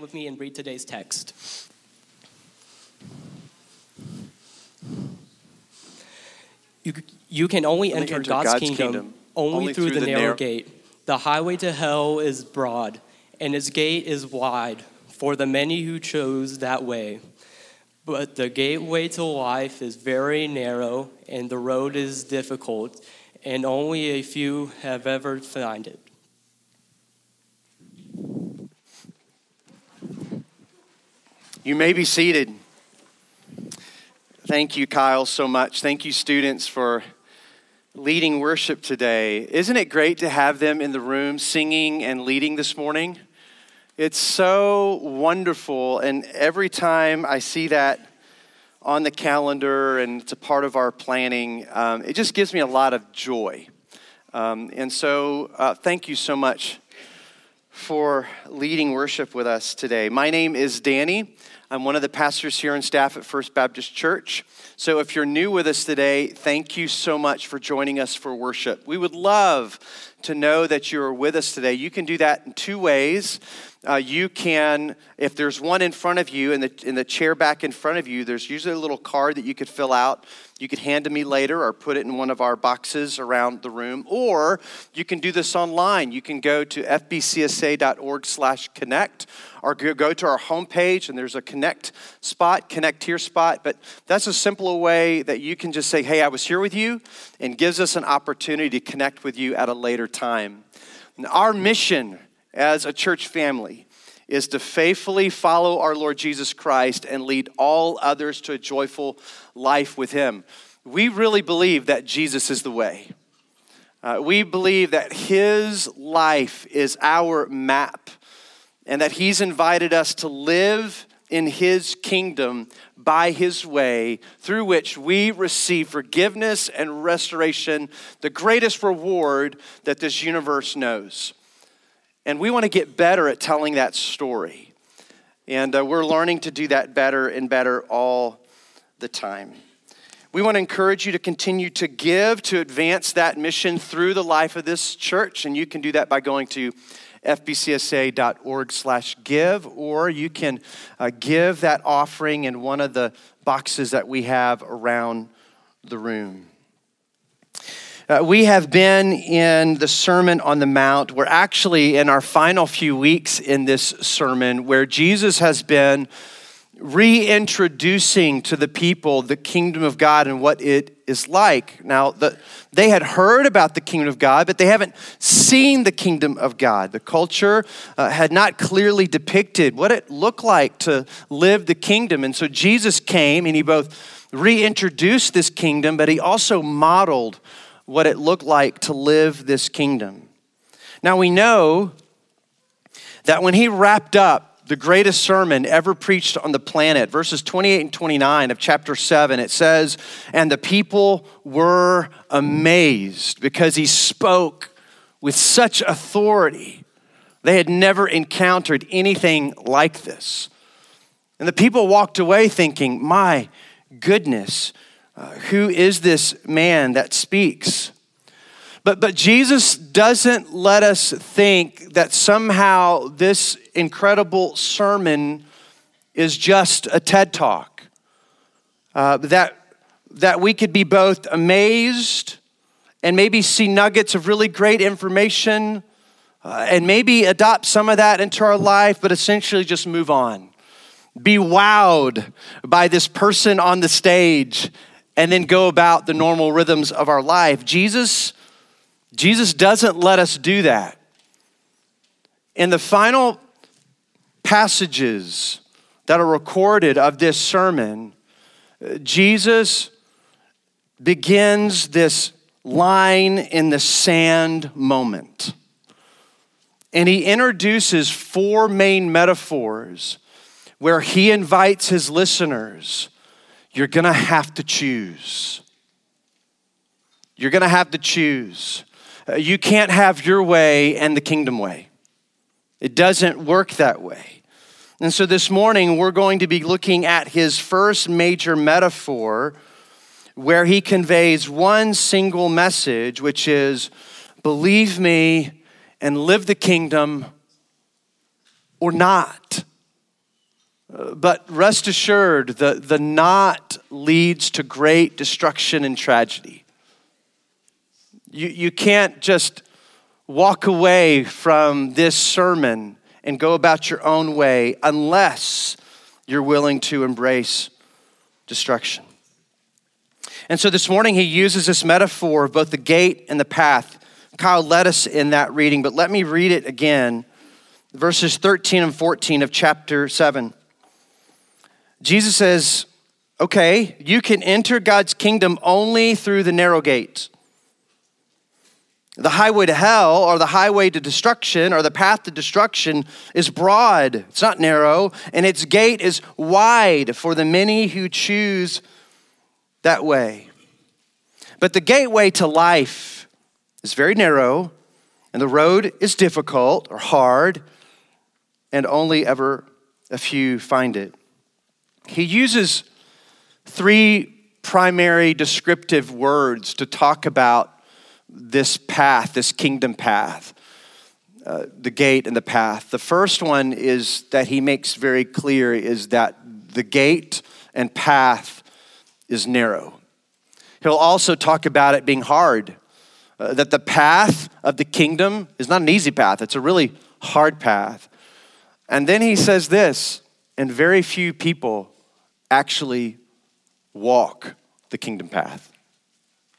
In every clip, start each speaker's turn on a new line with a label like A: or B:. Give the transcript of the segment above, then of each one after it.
A: with me and read today's text. You, you can only enter,
B: enter
A: God's,
B: God's
A: kingdom,
B: kingdom
A: only,
B: only
A: through,
B: through
A: the,
B: the
A: narrow
B: narrow-
A: gate. The highway to hell is broad, and its gate is wide for the many who chose that way. But the gateway to life is very narrow, and the road is difficult, and only a few have ever found it.
B: You may be seated. Thank you, Kyle, so much. Thank you, students, for leading worship today. Isn't it great to have them in the room singing and leading this morning? It's so wonderful. And every time I see that on the calendar and it's a part of our planning, um, it just gives me a lot of joy. Um, and so, uh, thank you so much for leading worship with us today. My name is Danny. I'm one of the pastors here and staff at First Baptist Church. So if you're new with us today, thank you so much for joining us for worship. We would love to know that you're with us today. You can do that in two ways. Uh, you can, if there's one in front of you, in the, in the chair back in front of you, there's usually a little card that you could fill out. You could hand to me later or put it in one of our boxes around the room. Or you can do this online. You can go to fbcsa.org slash connect or go to our homepage and there's a connect spot, connect here spot. But that's a simple way that you can just say, hey, I was here with you and gives us an opportunity to connect with you at a later time. And our mission as a church family is to faithfully follow our Lord Jesus Christ and lead all others to a joyful life with Him. We really believe that Jesus is the way. Uh, we believe that His life is our map and that He's invited us to live in His kingdom by His way, through which we receive forgiveness and restoration, the greatest reward that this universe knows. And we want to get better at telling that story. And uh, we're learning to do that better and better all the time. We want to encourage you to continue to give to advance that mission through the life of this church. And you can do that by going to fbcsa.org slash give, or you can uh, give that offering in one of the boxes that we have around the room. Uh, we have been in the Sermon on the Mount. We're actually in our final few weeks in this sermon where Jesus has been reintroducing to the people the kingdom of God and what it is like. Now, the, they had heard about the kingdom of God, but they haven't seen the kingdom of God. The culture uh, had not clearly depicted what it looked like to live the kingdom. And so Jesus came and he both reintroduced this kingdom, but he also modeled what it looked like to live this kingdom. Now we know that when he wrapped up the greatest sermon ever preached on the planet, verses 28 and 29 of chapter 7, it says, And the people were amazed because he spoke with such authority. They had never encountered anything like this. And the people walked away thinking, My goodness, uh, who is this man that speaks? But, but Jesus doesn't let us think that somehow this incredible sermon is just a TED talk. Uh, that, that we could be both amazed and maybe see nuggets of really great information uh, and maybe adopt some of that into our life, but essentially just move on. Be wowed by this person on the stage and then go about the normal rhythms of our life. Jesus, Jesus doesn't let us do that. In the final passages that are recorded of this sermon, Jesus begins this line in the sand moment. And he introduces four main metaphors where he invites his listeners you're gonna have to choose. You're gonna have to choose. Uh, You can't have your way and the kingdom way. It doesn't work that way. And so this morning, we're going to be looking at his first major metaphor where he conveys one single message, which is believe me and live the kingdom or not. Uh, but rest assured, the, the not leads to great destruction and tragedy. You, you can't just walk away from this sermon and go about your own way unless you're willing to embrace destruction. And so this morning he uses this metaphor of both the gate and the path. Kyle led us in that reading, but let me read it again. Verses 13 and 14 of chapter 7. Jesus says, Okay, you can enter God's kingdom only through the narrow gate. The highway to hell, or the highway to destruction, or the path to destruction, is broad. It's not narrow, and its gate is wide for the many who choose that way. But the gateway to life is very narrow, and the road is difficult or hard, and only ever a few find it. He uses three primary descriptive words to talk about this path, this kingdom path, uh, the gate and the path. The first one is that he makes very clear is that the gate and path is narrow. He'll also talk about it being hard, uh, that the path of the kingdom is not an easy path, it's a really hard path. And then he says this, and very few people actually walk the kingdom path,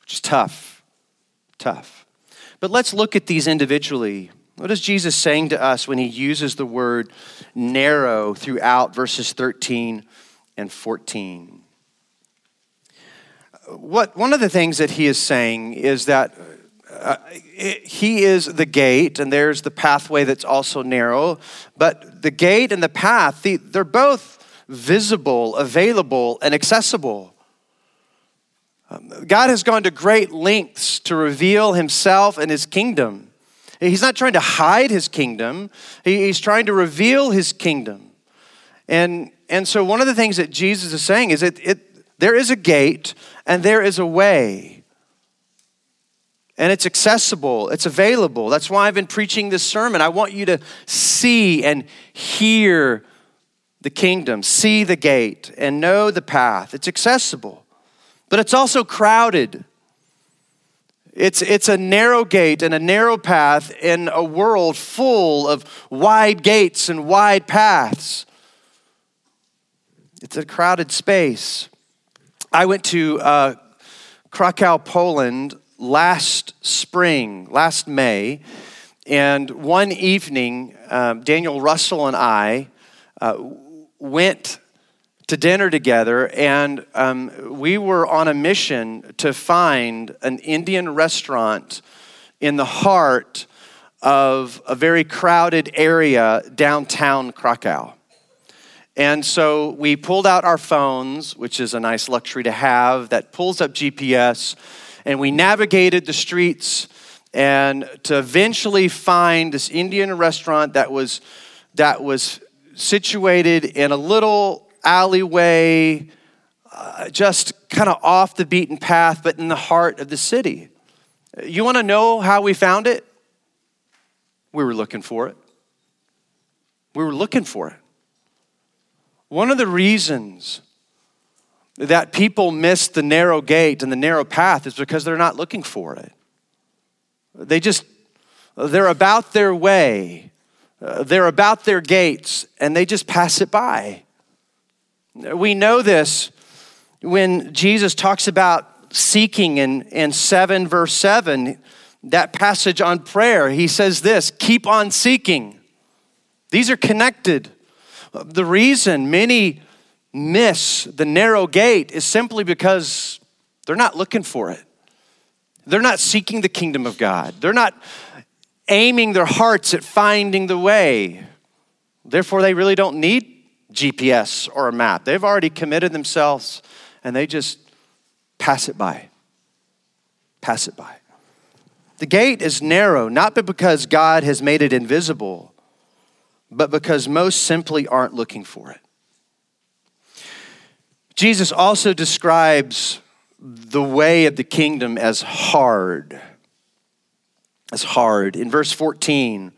B: which is tough tough. But let's look at these individually. What is Jesus saying to us when he uses the word narrow throughout verses 13 and 14? What, one of the things that he is saying is that uh, he is the gate, and there's the pathway that's also narrow. But the gate and the path, the, they're both visible, available, and accessible. God has gone to great lengths to reveal himself and his kingdom. He's not trying to hide his kingdom, he's trying to reveal his kingdom. And, and so, one of the things that Jesus is saying is that it, there is a gate and there is a way. And it's accessible, it's available. That's why I've been preaching this sermon. I want you to see and hear the kingdom, see the gate, and know the path. It's accessible but it's also crowded. It's, it's a narrow gate and a narrow path in a world full of wide gates and wide paths. It's a crowded space. I went to uh, Krakow, Poland last spring, last May, and one evening, um, Daniel Russell and I uh, went to dinner together, and um, we were on a mission to find an Indian restaurant in the heart of a very crowded area downtown Krakow. And so we pulled out our phones, which is a nice luxury to have, that pulls up GPS, and we navigated the streets and to eventually find this Indian restaurant that was that was situated in a little alleyway, uh, just kind of off the beaten path, but in the heart of the city. You want to know how we found it? We were looking for it. We were looking for it. One of the reasons that people miss the narrow gate and the narrow path is because they're not looking for it. They just, they're about their way, uh, they're about their gates, and they just pass it by. We know this when Jesus talks about seeking in, in 7, verse 7, that passage on prayer. He says this keep on seeking. These are connected. The reason many miss the narrow gate is simply because they're not looking for it. They're not seeking the kingdom of God. They're not aiming their hearts at finding the way. Therefore, they really don't need GPS or a map. They've already committed themselves and they just pass it by. Pass it by. The gate is narrow, not because God has made it invisible, but because most simply aren't looking for it. Jesus also describes the way of the kingdom as hard. As hard. In verse 14,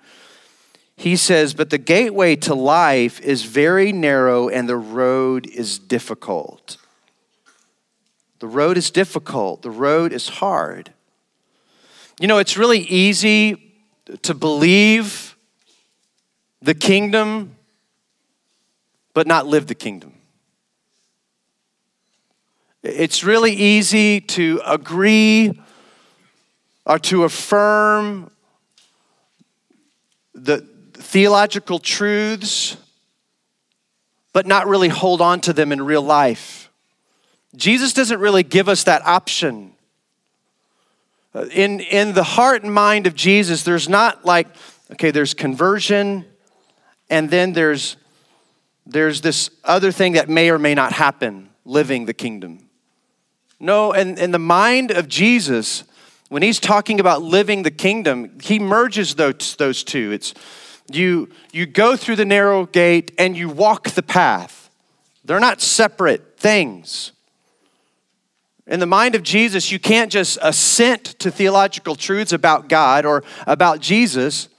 B: he says, But the gateway to life is very narrow and the road is difficult. The road is difficult, the road is hard. You know, it's really easy to believe the kingdom, but not live the kingdom. It's really easy to agree or to affirm the theological truths, but not really hold on to them in real life. Jesus doesn't really give us that option. In, in the heart and mind of Jesus, there's not like, okay, there's conversion, and then there's, there's this other thing that may or may not happen living the kingdom. No, in, in the mind of Jesus, when he's talking about living the kingdom, he merges those, those two. It's you, you go through the narrow gate and you walk the path. They're not separate things. In the mind of Jesus, you can't just assent to theological truths about God or about Jesus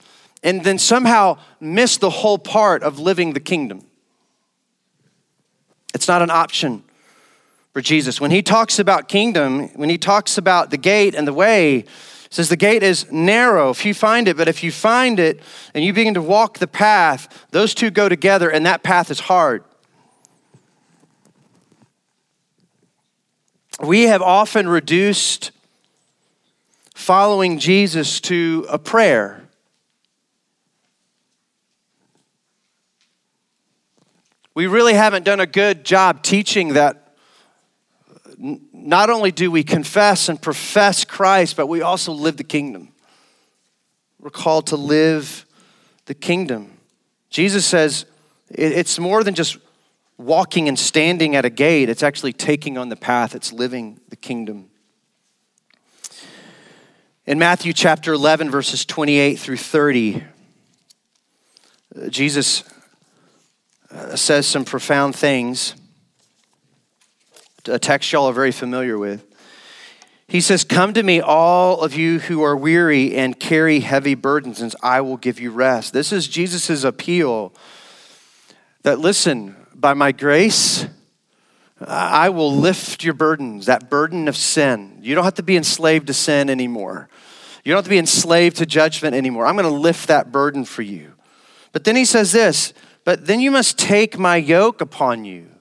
B: and then somehow miss the whole part of living the kingdom. It's not an option for Jesus. When he talks about kingdom, when he talks about the gate and the way, says the gate is narrow if you find it, but if you find it and you begin to walk the path, those two go together and that path is hard. We have often reduced following Jesus to a prayer. We really haven't done a good job teaching that not only do we confess and profess Christ, but we also live the kingdom. We're called to live the kingdom. Jesus says it's more than just walking and standing at a gate, it's actually taking on the path, it's living the kingdom. In Matthew chapter 11, verses 28 through 30, Jesus uh, says some profound things a text y'all are very familiar with. He says, Come to me, all of you who are weary and carry heavy burdens, and I will give you rest. This is Jesus' appeal that, listen, by my grace, I will lift your burdens, that burden of sin. You don't have to be enslaved to sin anymore. You don't have to be enslaved to judgment anymore. I'm going to lift that burden for you. But then he says this, but then you must take my yoke upon you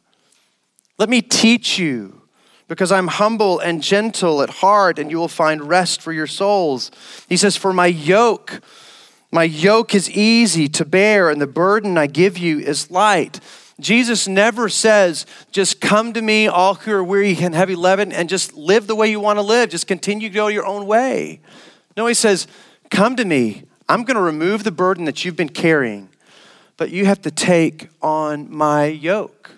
B: let me teach you, because I'm humble and gentle at heart, and you will find rest for your souls. He says, For my yoke, my yoke is easy to bear, and the burden I give you is light. Jesus never says, just come to me, all who are weary and heavy laden, and just live the way you want to live. Just continue to go your own way. No, he says, come to me. I'm going to remove the burden that you've been carrying, but you have to take on my yoke.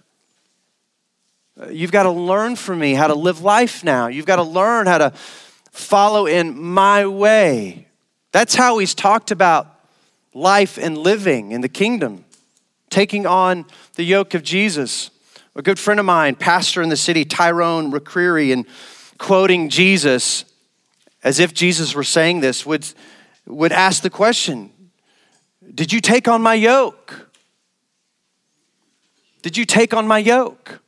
B: Uh, you've got to learn from me how to live life now. You've got to learn how to follow in my way. That's how he's talked about life and living in the kingdom, taking on the yoke of Jesus. A good friend of mine, pastor in the city, Tyrone McCreary, and quoting Jesus as if Jesus were saying this, would, would ask the question Did you take on my yoke? Did you take on my yoke?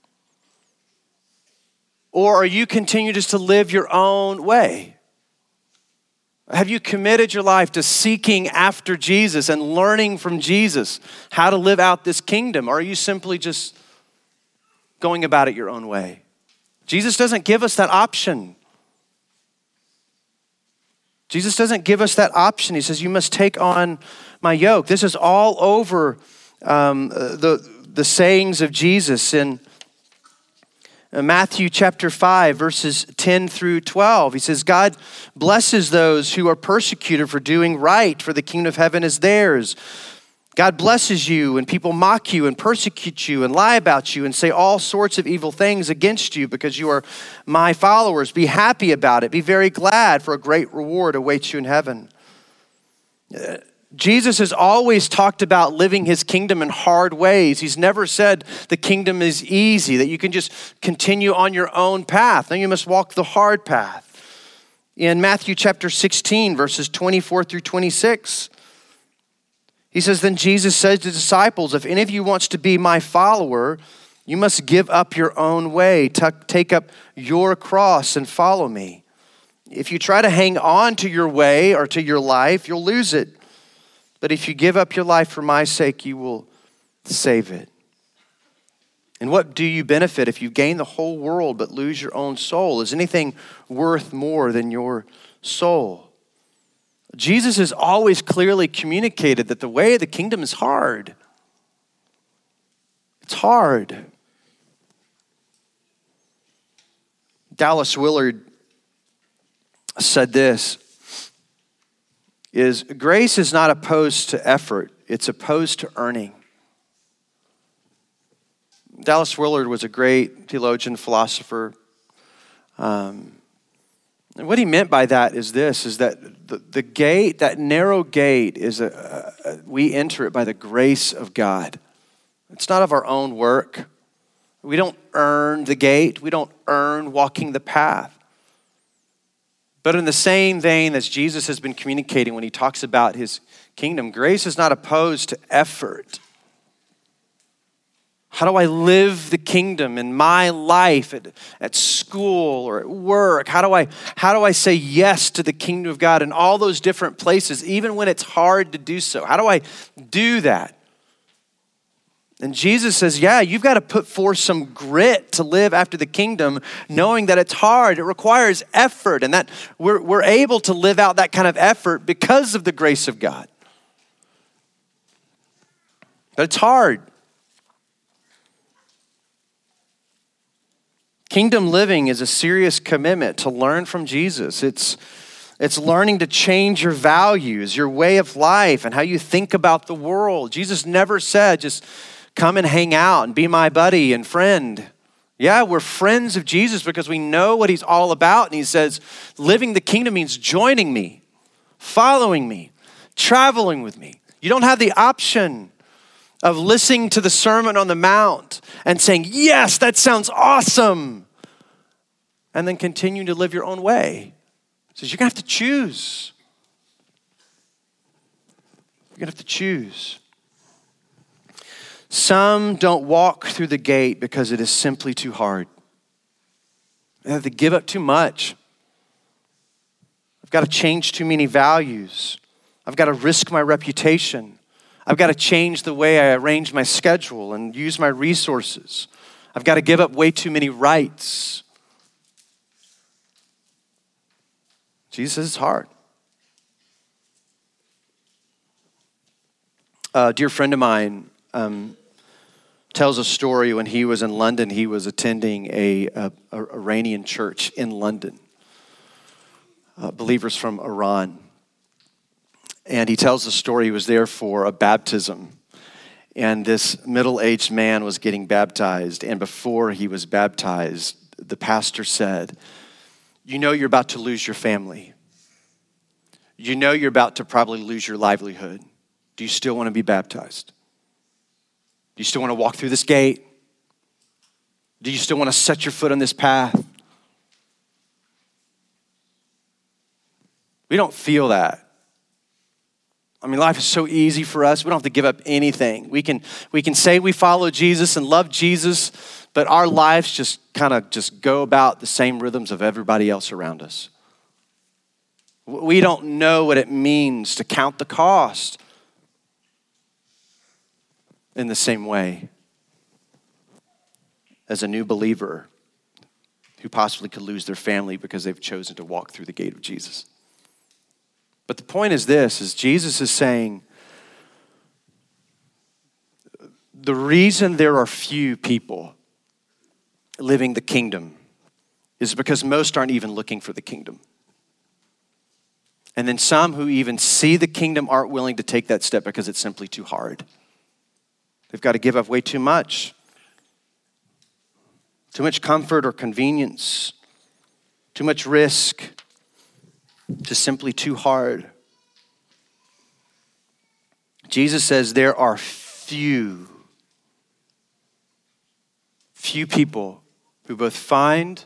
B: Or are you continue just to live your own way? Have you committed your life to seeking after Jesus and learning from Jesus how to live out this kingdom? Or are you simply just going about it your own way? Jesus doesn't give us that option. Jesus doesn't give us that option. He says, You must take on my yoke. This is all over um, the, the sayings of Jesus in uh, Uh, Matthew chapter 5, verses 10 through 12. He says, God blesses those who are persecuted for doing right, for the kingdom of heaven is theirs. God blesses you when people mock you and persecute you and lie about you and say all sorts of evil things against you because you are my followers. Be happy about it. Be very glad, for a great reward awaits you in heaven. Uh, Jesus has always talked about living his kingdom in hard ways. He's never said the kingdom is easy, that you can just continue on your own path. Now you must walk the hard path. In Matthew chapter 16, verses 24 through 26, He says, Then Jesus said to the disciples, If any of you wants to be my follower, you must give up your own way, take up your cross, and follow me. If you try to hang on to your way or to your life, you'll lose it. But if you give up your life for my sake, you will save it. And what do you benefit if you gain the whole world but lose your own soul? Is anything worth more than your soul? Jesus has always clearly communicated that the way of the kingdom is hard. It's hard. Dallas Willard said this is grace is not opposed to effort, it's opposed to earning. Dallas Willard was a great theologian, philosopher. Um, and what he meant by that is this is that the, the gate, that narrow gate, is a, a, we enter it by the grace of God. It's not of our own work. We don't earn the gate, we don't earn walking the path. But in the same vein as Jesus has been communicating when he talks about his kingdom, grace is not opposed to effort. How do I live the kingdom in my life at, at school or at work? How do, I, how do I say yes to the kingdom of God in all those different places, even when it's hard to do so? How do I do that? And Jesus says, Yeah, you've got to put forth some grit to live after the kingdom, knowing that it's hard. It requires effort, and that we're, we're able to live out that kind of effort because of the grace of God. But it's hard. Kingdom living is a serious commitment to learn from Jesus. It's, it's learning to change your values, your way of life, and how you think about the world. Jesus never said, just come and hang out and be my buddy and friend. Yeah, we're friends of Jesus because we know what he's all about. And he says, living the kingdom means joining me, following me, traveling with me. You don't have the option of listening to the Sermon on the Mount and saying, Yes, that sounds awesome, and then continuing to live your own way. He says, You're going to have to choose. You're going to have to choose. Some don't walk through the gate because it is simply too hard. They have to give up too much. I've got to change too many values. I've got to risk my reputation. I've got to change the way I arrange my schedule and use my resources. I've got to give up way too many rights. Jesus it's hard. A dear friend of mine um, tells a story when he was in London. He was attending a, a, a Iranian church in London, uh, believers from Iran. And he tells the story he was there for a baptism. And this middle aged man was getting baptized. And before he was baptized, the pastor said, You know you're about to lose your family. You know you're about to probably lose your livelihood. Do you still want to be baptized? Do you still want to walk through this gate? Do you still want to set your foot on this path? We don't feel that. I mean, life is so easy for us. We don't have to give up anything. We can, we can say we follow Jesus and love Jesus, but our lives just kind of just go about the same rhythms of everybody else around us. We don't know what it means to count the cost in the same way as a new believer who possibly could lose their family because they've chosen to walk through the gate of Jesus. But the point is this is Jesus is saying the reason there are few people living the kingdom is because most aren't even looking for the kingdom. And then some who even see the kingdom aren't willing to take that step because it's simply too hard. They've got to give up way too much. Too much comfort or convenience, too much risk, just simply too hard. Jesus says there are few, few people who both find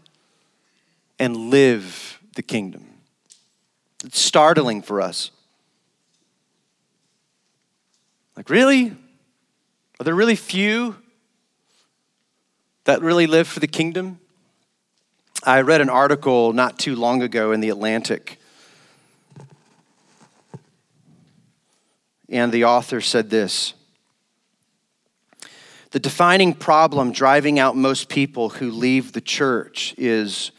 B: and live the kingdom. It's startling for us. Like, really? Are there really few that really live for the kingdom? I read an article not too long ago in The Atlantic. And the author said this The defining problem driving out most people who leave the church is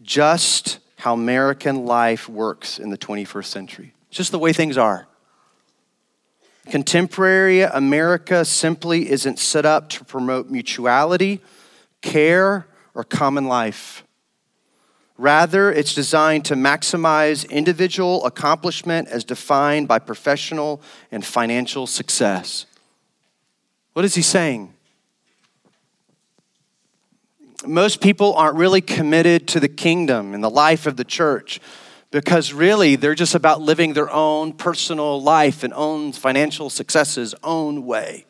B: just how American life works in the 21st century. It's just the way things are. Contemporary America simply isn't set up to promote mutuality, care, or common life. Rather, it's designed to maximize individual accomplishment as defined by professional and financial success. What is he saying? Most people aren't really committed to the kingdom and the life of the church because really they're just about living their own personal life and own financial successes own way.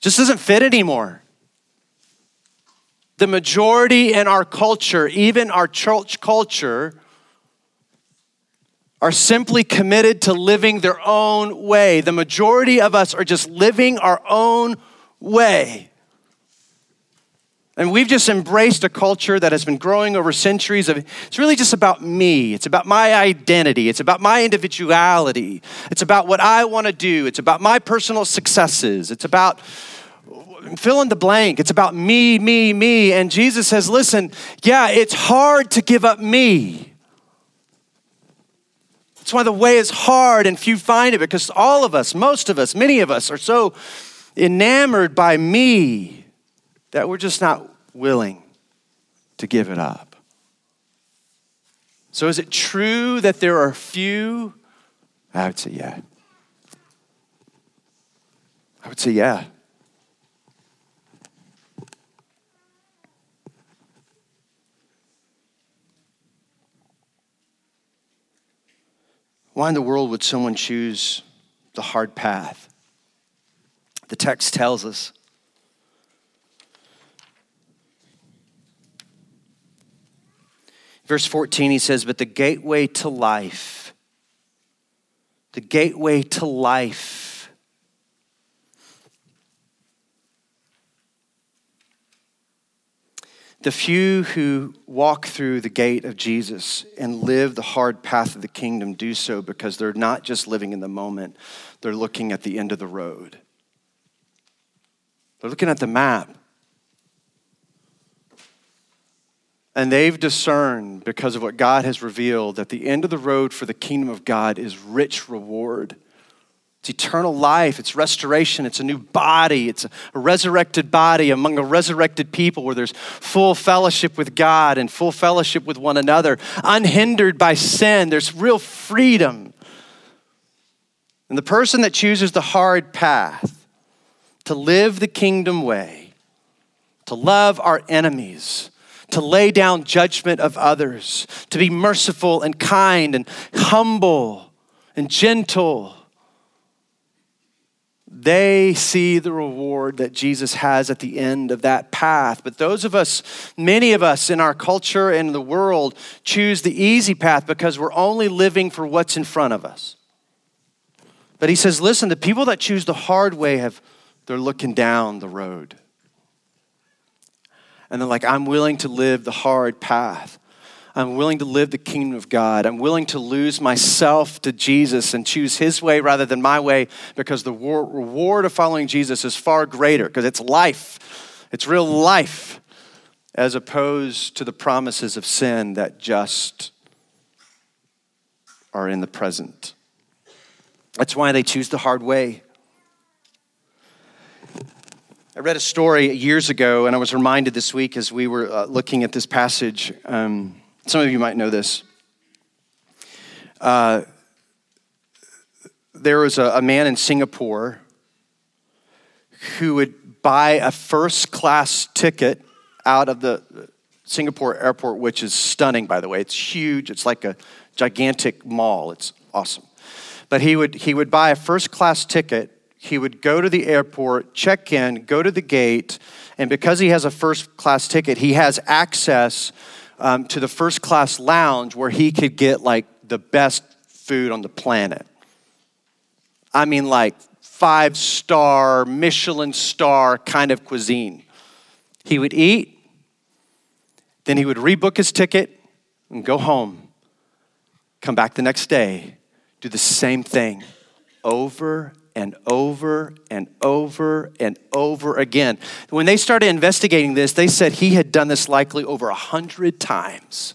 B: Just doesn't fit anymore. The majority in our culture, even our church culture, are simply committed to living their own way. The majority of us are just living our own way. And we've just embraced a culture that has been growing over centuries of it's really just about me. It's about my identity. It's about my individuality. It's about what I want to do. It's about my personal successes. It's about fill in the blank. It's about me, me, me. And Jesus says, listen, yeah, it's hard to give up me. That's why the way is hard and few find it because all of us, most of us, many of us are so enamored by me that we're just not willing to give it up. So, is it true that there are few? I would say, yeah. I would say, yeah. Why in the world would someone choose the hard path? The text tells us Verse 14, he says, But the gateway to life, the gateway to life. The few who walk through the gate of Jesus and live the hard path of the kingdom do so because they're not just living in the moment, they're looking at the end of the road. They're looking at the map. And they've discerned, because of what God has revealed, that the end of the road for the kingdom of God is rich reward. It's eternal life, it's restoration, it's a new body, it's a resurrected body among a resurrected people where there's full fellowship with God and full fellowship with one another, unhindered by sin. There's real freedom. And the person that chooses the hard path to live the kingdom way, to love our enemies, to lay down judgment of others, to be merciful and kind and humble and gentle. They see the reward that Jesus has at the end of that path. But those of us, many of us in our culture and the world, choose the easy path because we're only living for what's in front of us. But he says, listen, the people that choose the hard way have, they're looking down the road and they're like, I'm willing to live the hard path. I'm willing to live the kingdom of God. I'm willing to lose myself to Jesus and choose his way rather than my way because the reward of following Jesus is far greater because it's life. It's real life as opposed to the promises of sin that just are in the present. That's why they choose the hard way. I read a story years ago, and I was reminded this week as we were uh, looking at this passage. Um, some of you might know this. Uh, there was a, a man in Singapore who would buy a first class ticket out of the Singapore airport, which is stunning, by the way. It's huge, it's like a gigantic mall. It's awesome. But he would, he would buy a first class ticket he would go to the airport, check in, go to the gate, and because he has a first class ticket, he has access um, to the first class lounge where he could get like the best food on the planet. I mean, like five star, Michelin star kind of cuisine. He would eat, then he would rebook his ticket and go home, come back the next day, do the same thing over and over and over and over again. When they started investigating this, they said he had done this likely over a hundred times.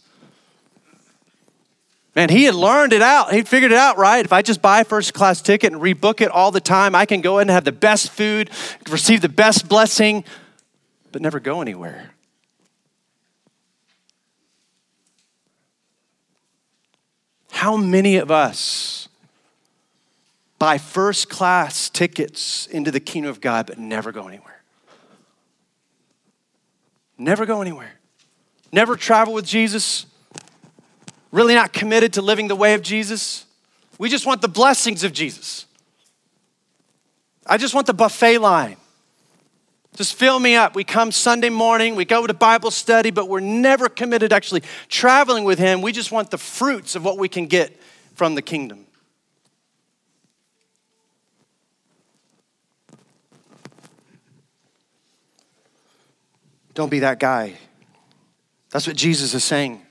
B: Man, he had learned it out. He figured it out, right? If I just buy a first class ticket and rebook it all the time, I can go in and have the best food, receive the best blessing, but never go anywhere. How many of us buy first class tickets into the kingdom of God, but never go anywhere. Never go anywhere. Never travel with Jesus. Really not committed to living the way of Jesus. We just want the blessings of Jesus. I just want the buffet line. Just fill me up. We come Sunday morning, we go to Bible study, but we're never committed actually traveling with Him. We just want the fruits of what we can get from the kingdom. Don't be that guy. That's what Jesus is saying.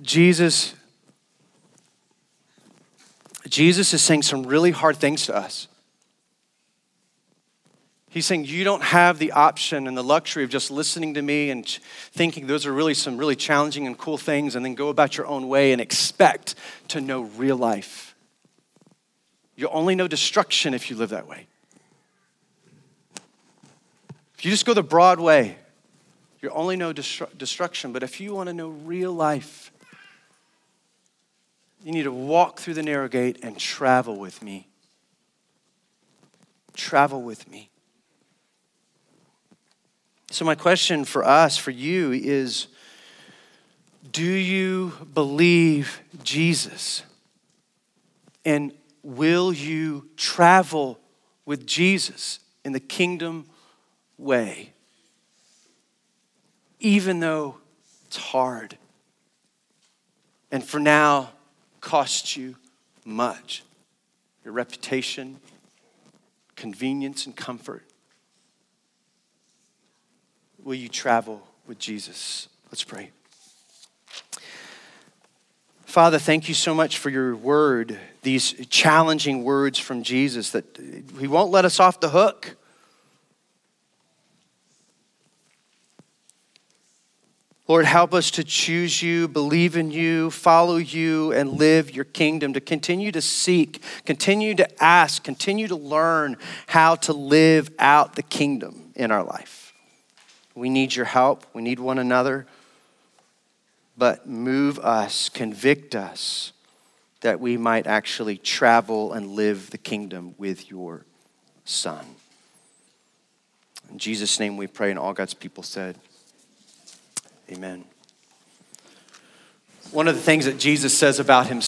B: Jesus Jesus is saying some really hard things to us. He's saying you don't have the option and the luxury of just listening to me and thinking those are really some really challenging and cool things and then go about your own way and expect to know real life. You'll only know destruction if you live that way. If you just go the broad way, you only know destru- destruction. But if you want to know real life, you need to walk through the narrow gate and travel with me. Travel with me. So, my question for us, for you, is do you believe Jesus? And will you travel with Jesus in the kingdom way, even though it's hard. And for now, costs you much your reputation, convenience, and comfort. Will you travel with Jesus? Let's pray. Father, thank you so much for your word, these challenging words from Jesus that He won't let us off the hook. Lord, help us to choose you, believe in you, follow you, and live your kingdom, to continue to seek, continue to ask, continue to learn how to live out the kingdom in our life. We need your help, we need one another, but move us, convict us that we might actually travel and live the kingdom with your Son. In Jesus' name we pray, and all God's people said, Amen. One of the things that Jesus says about himself.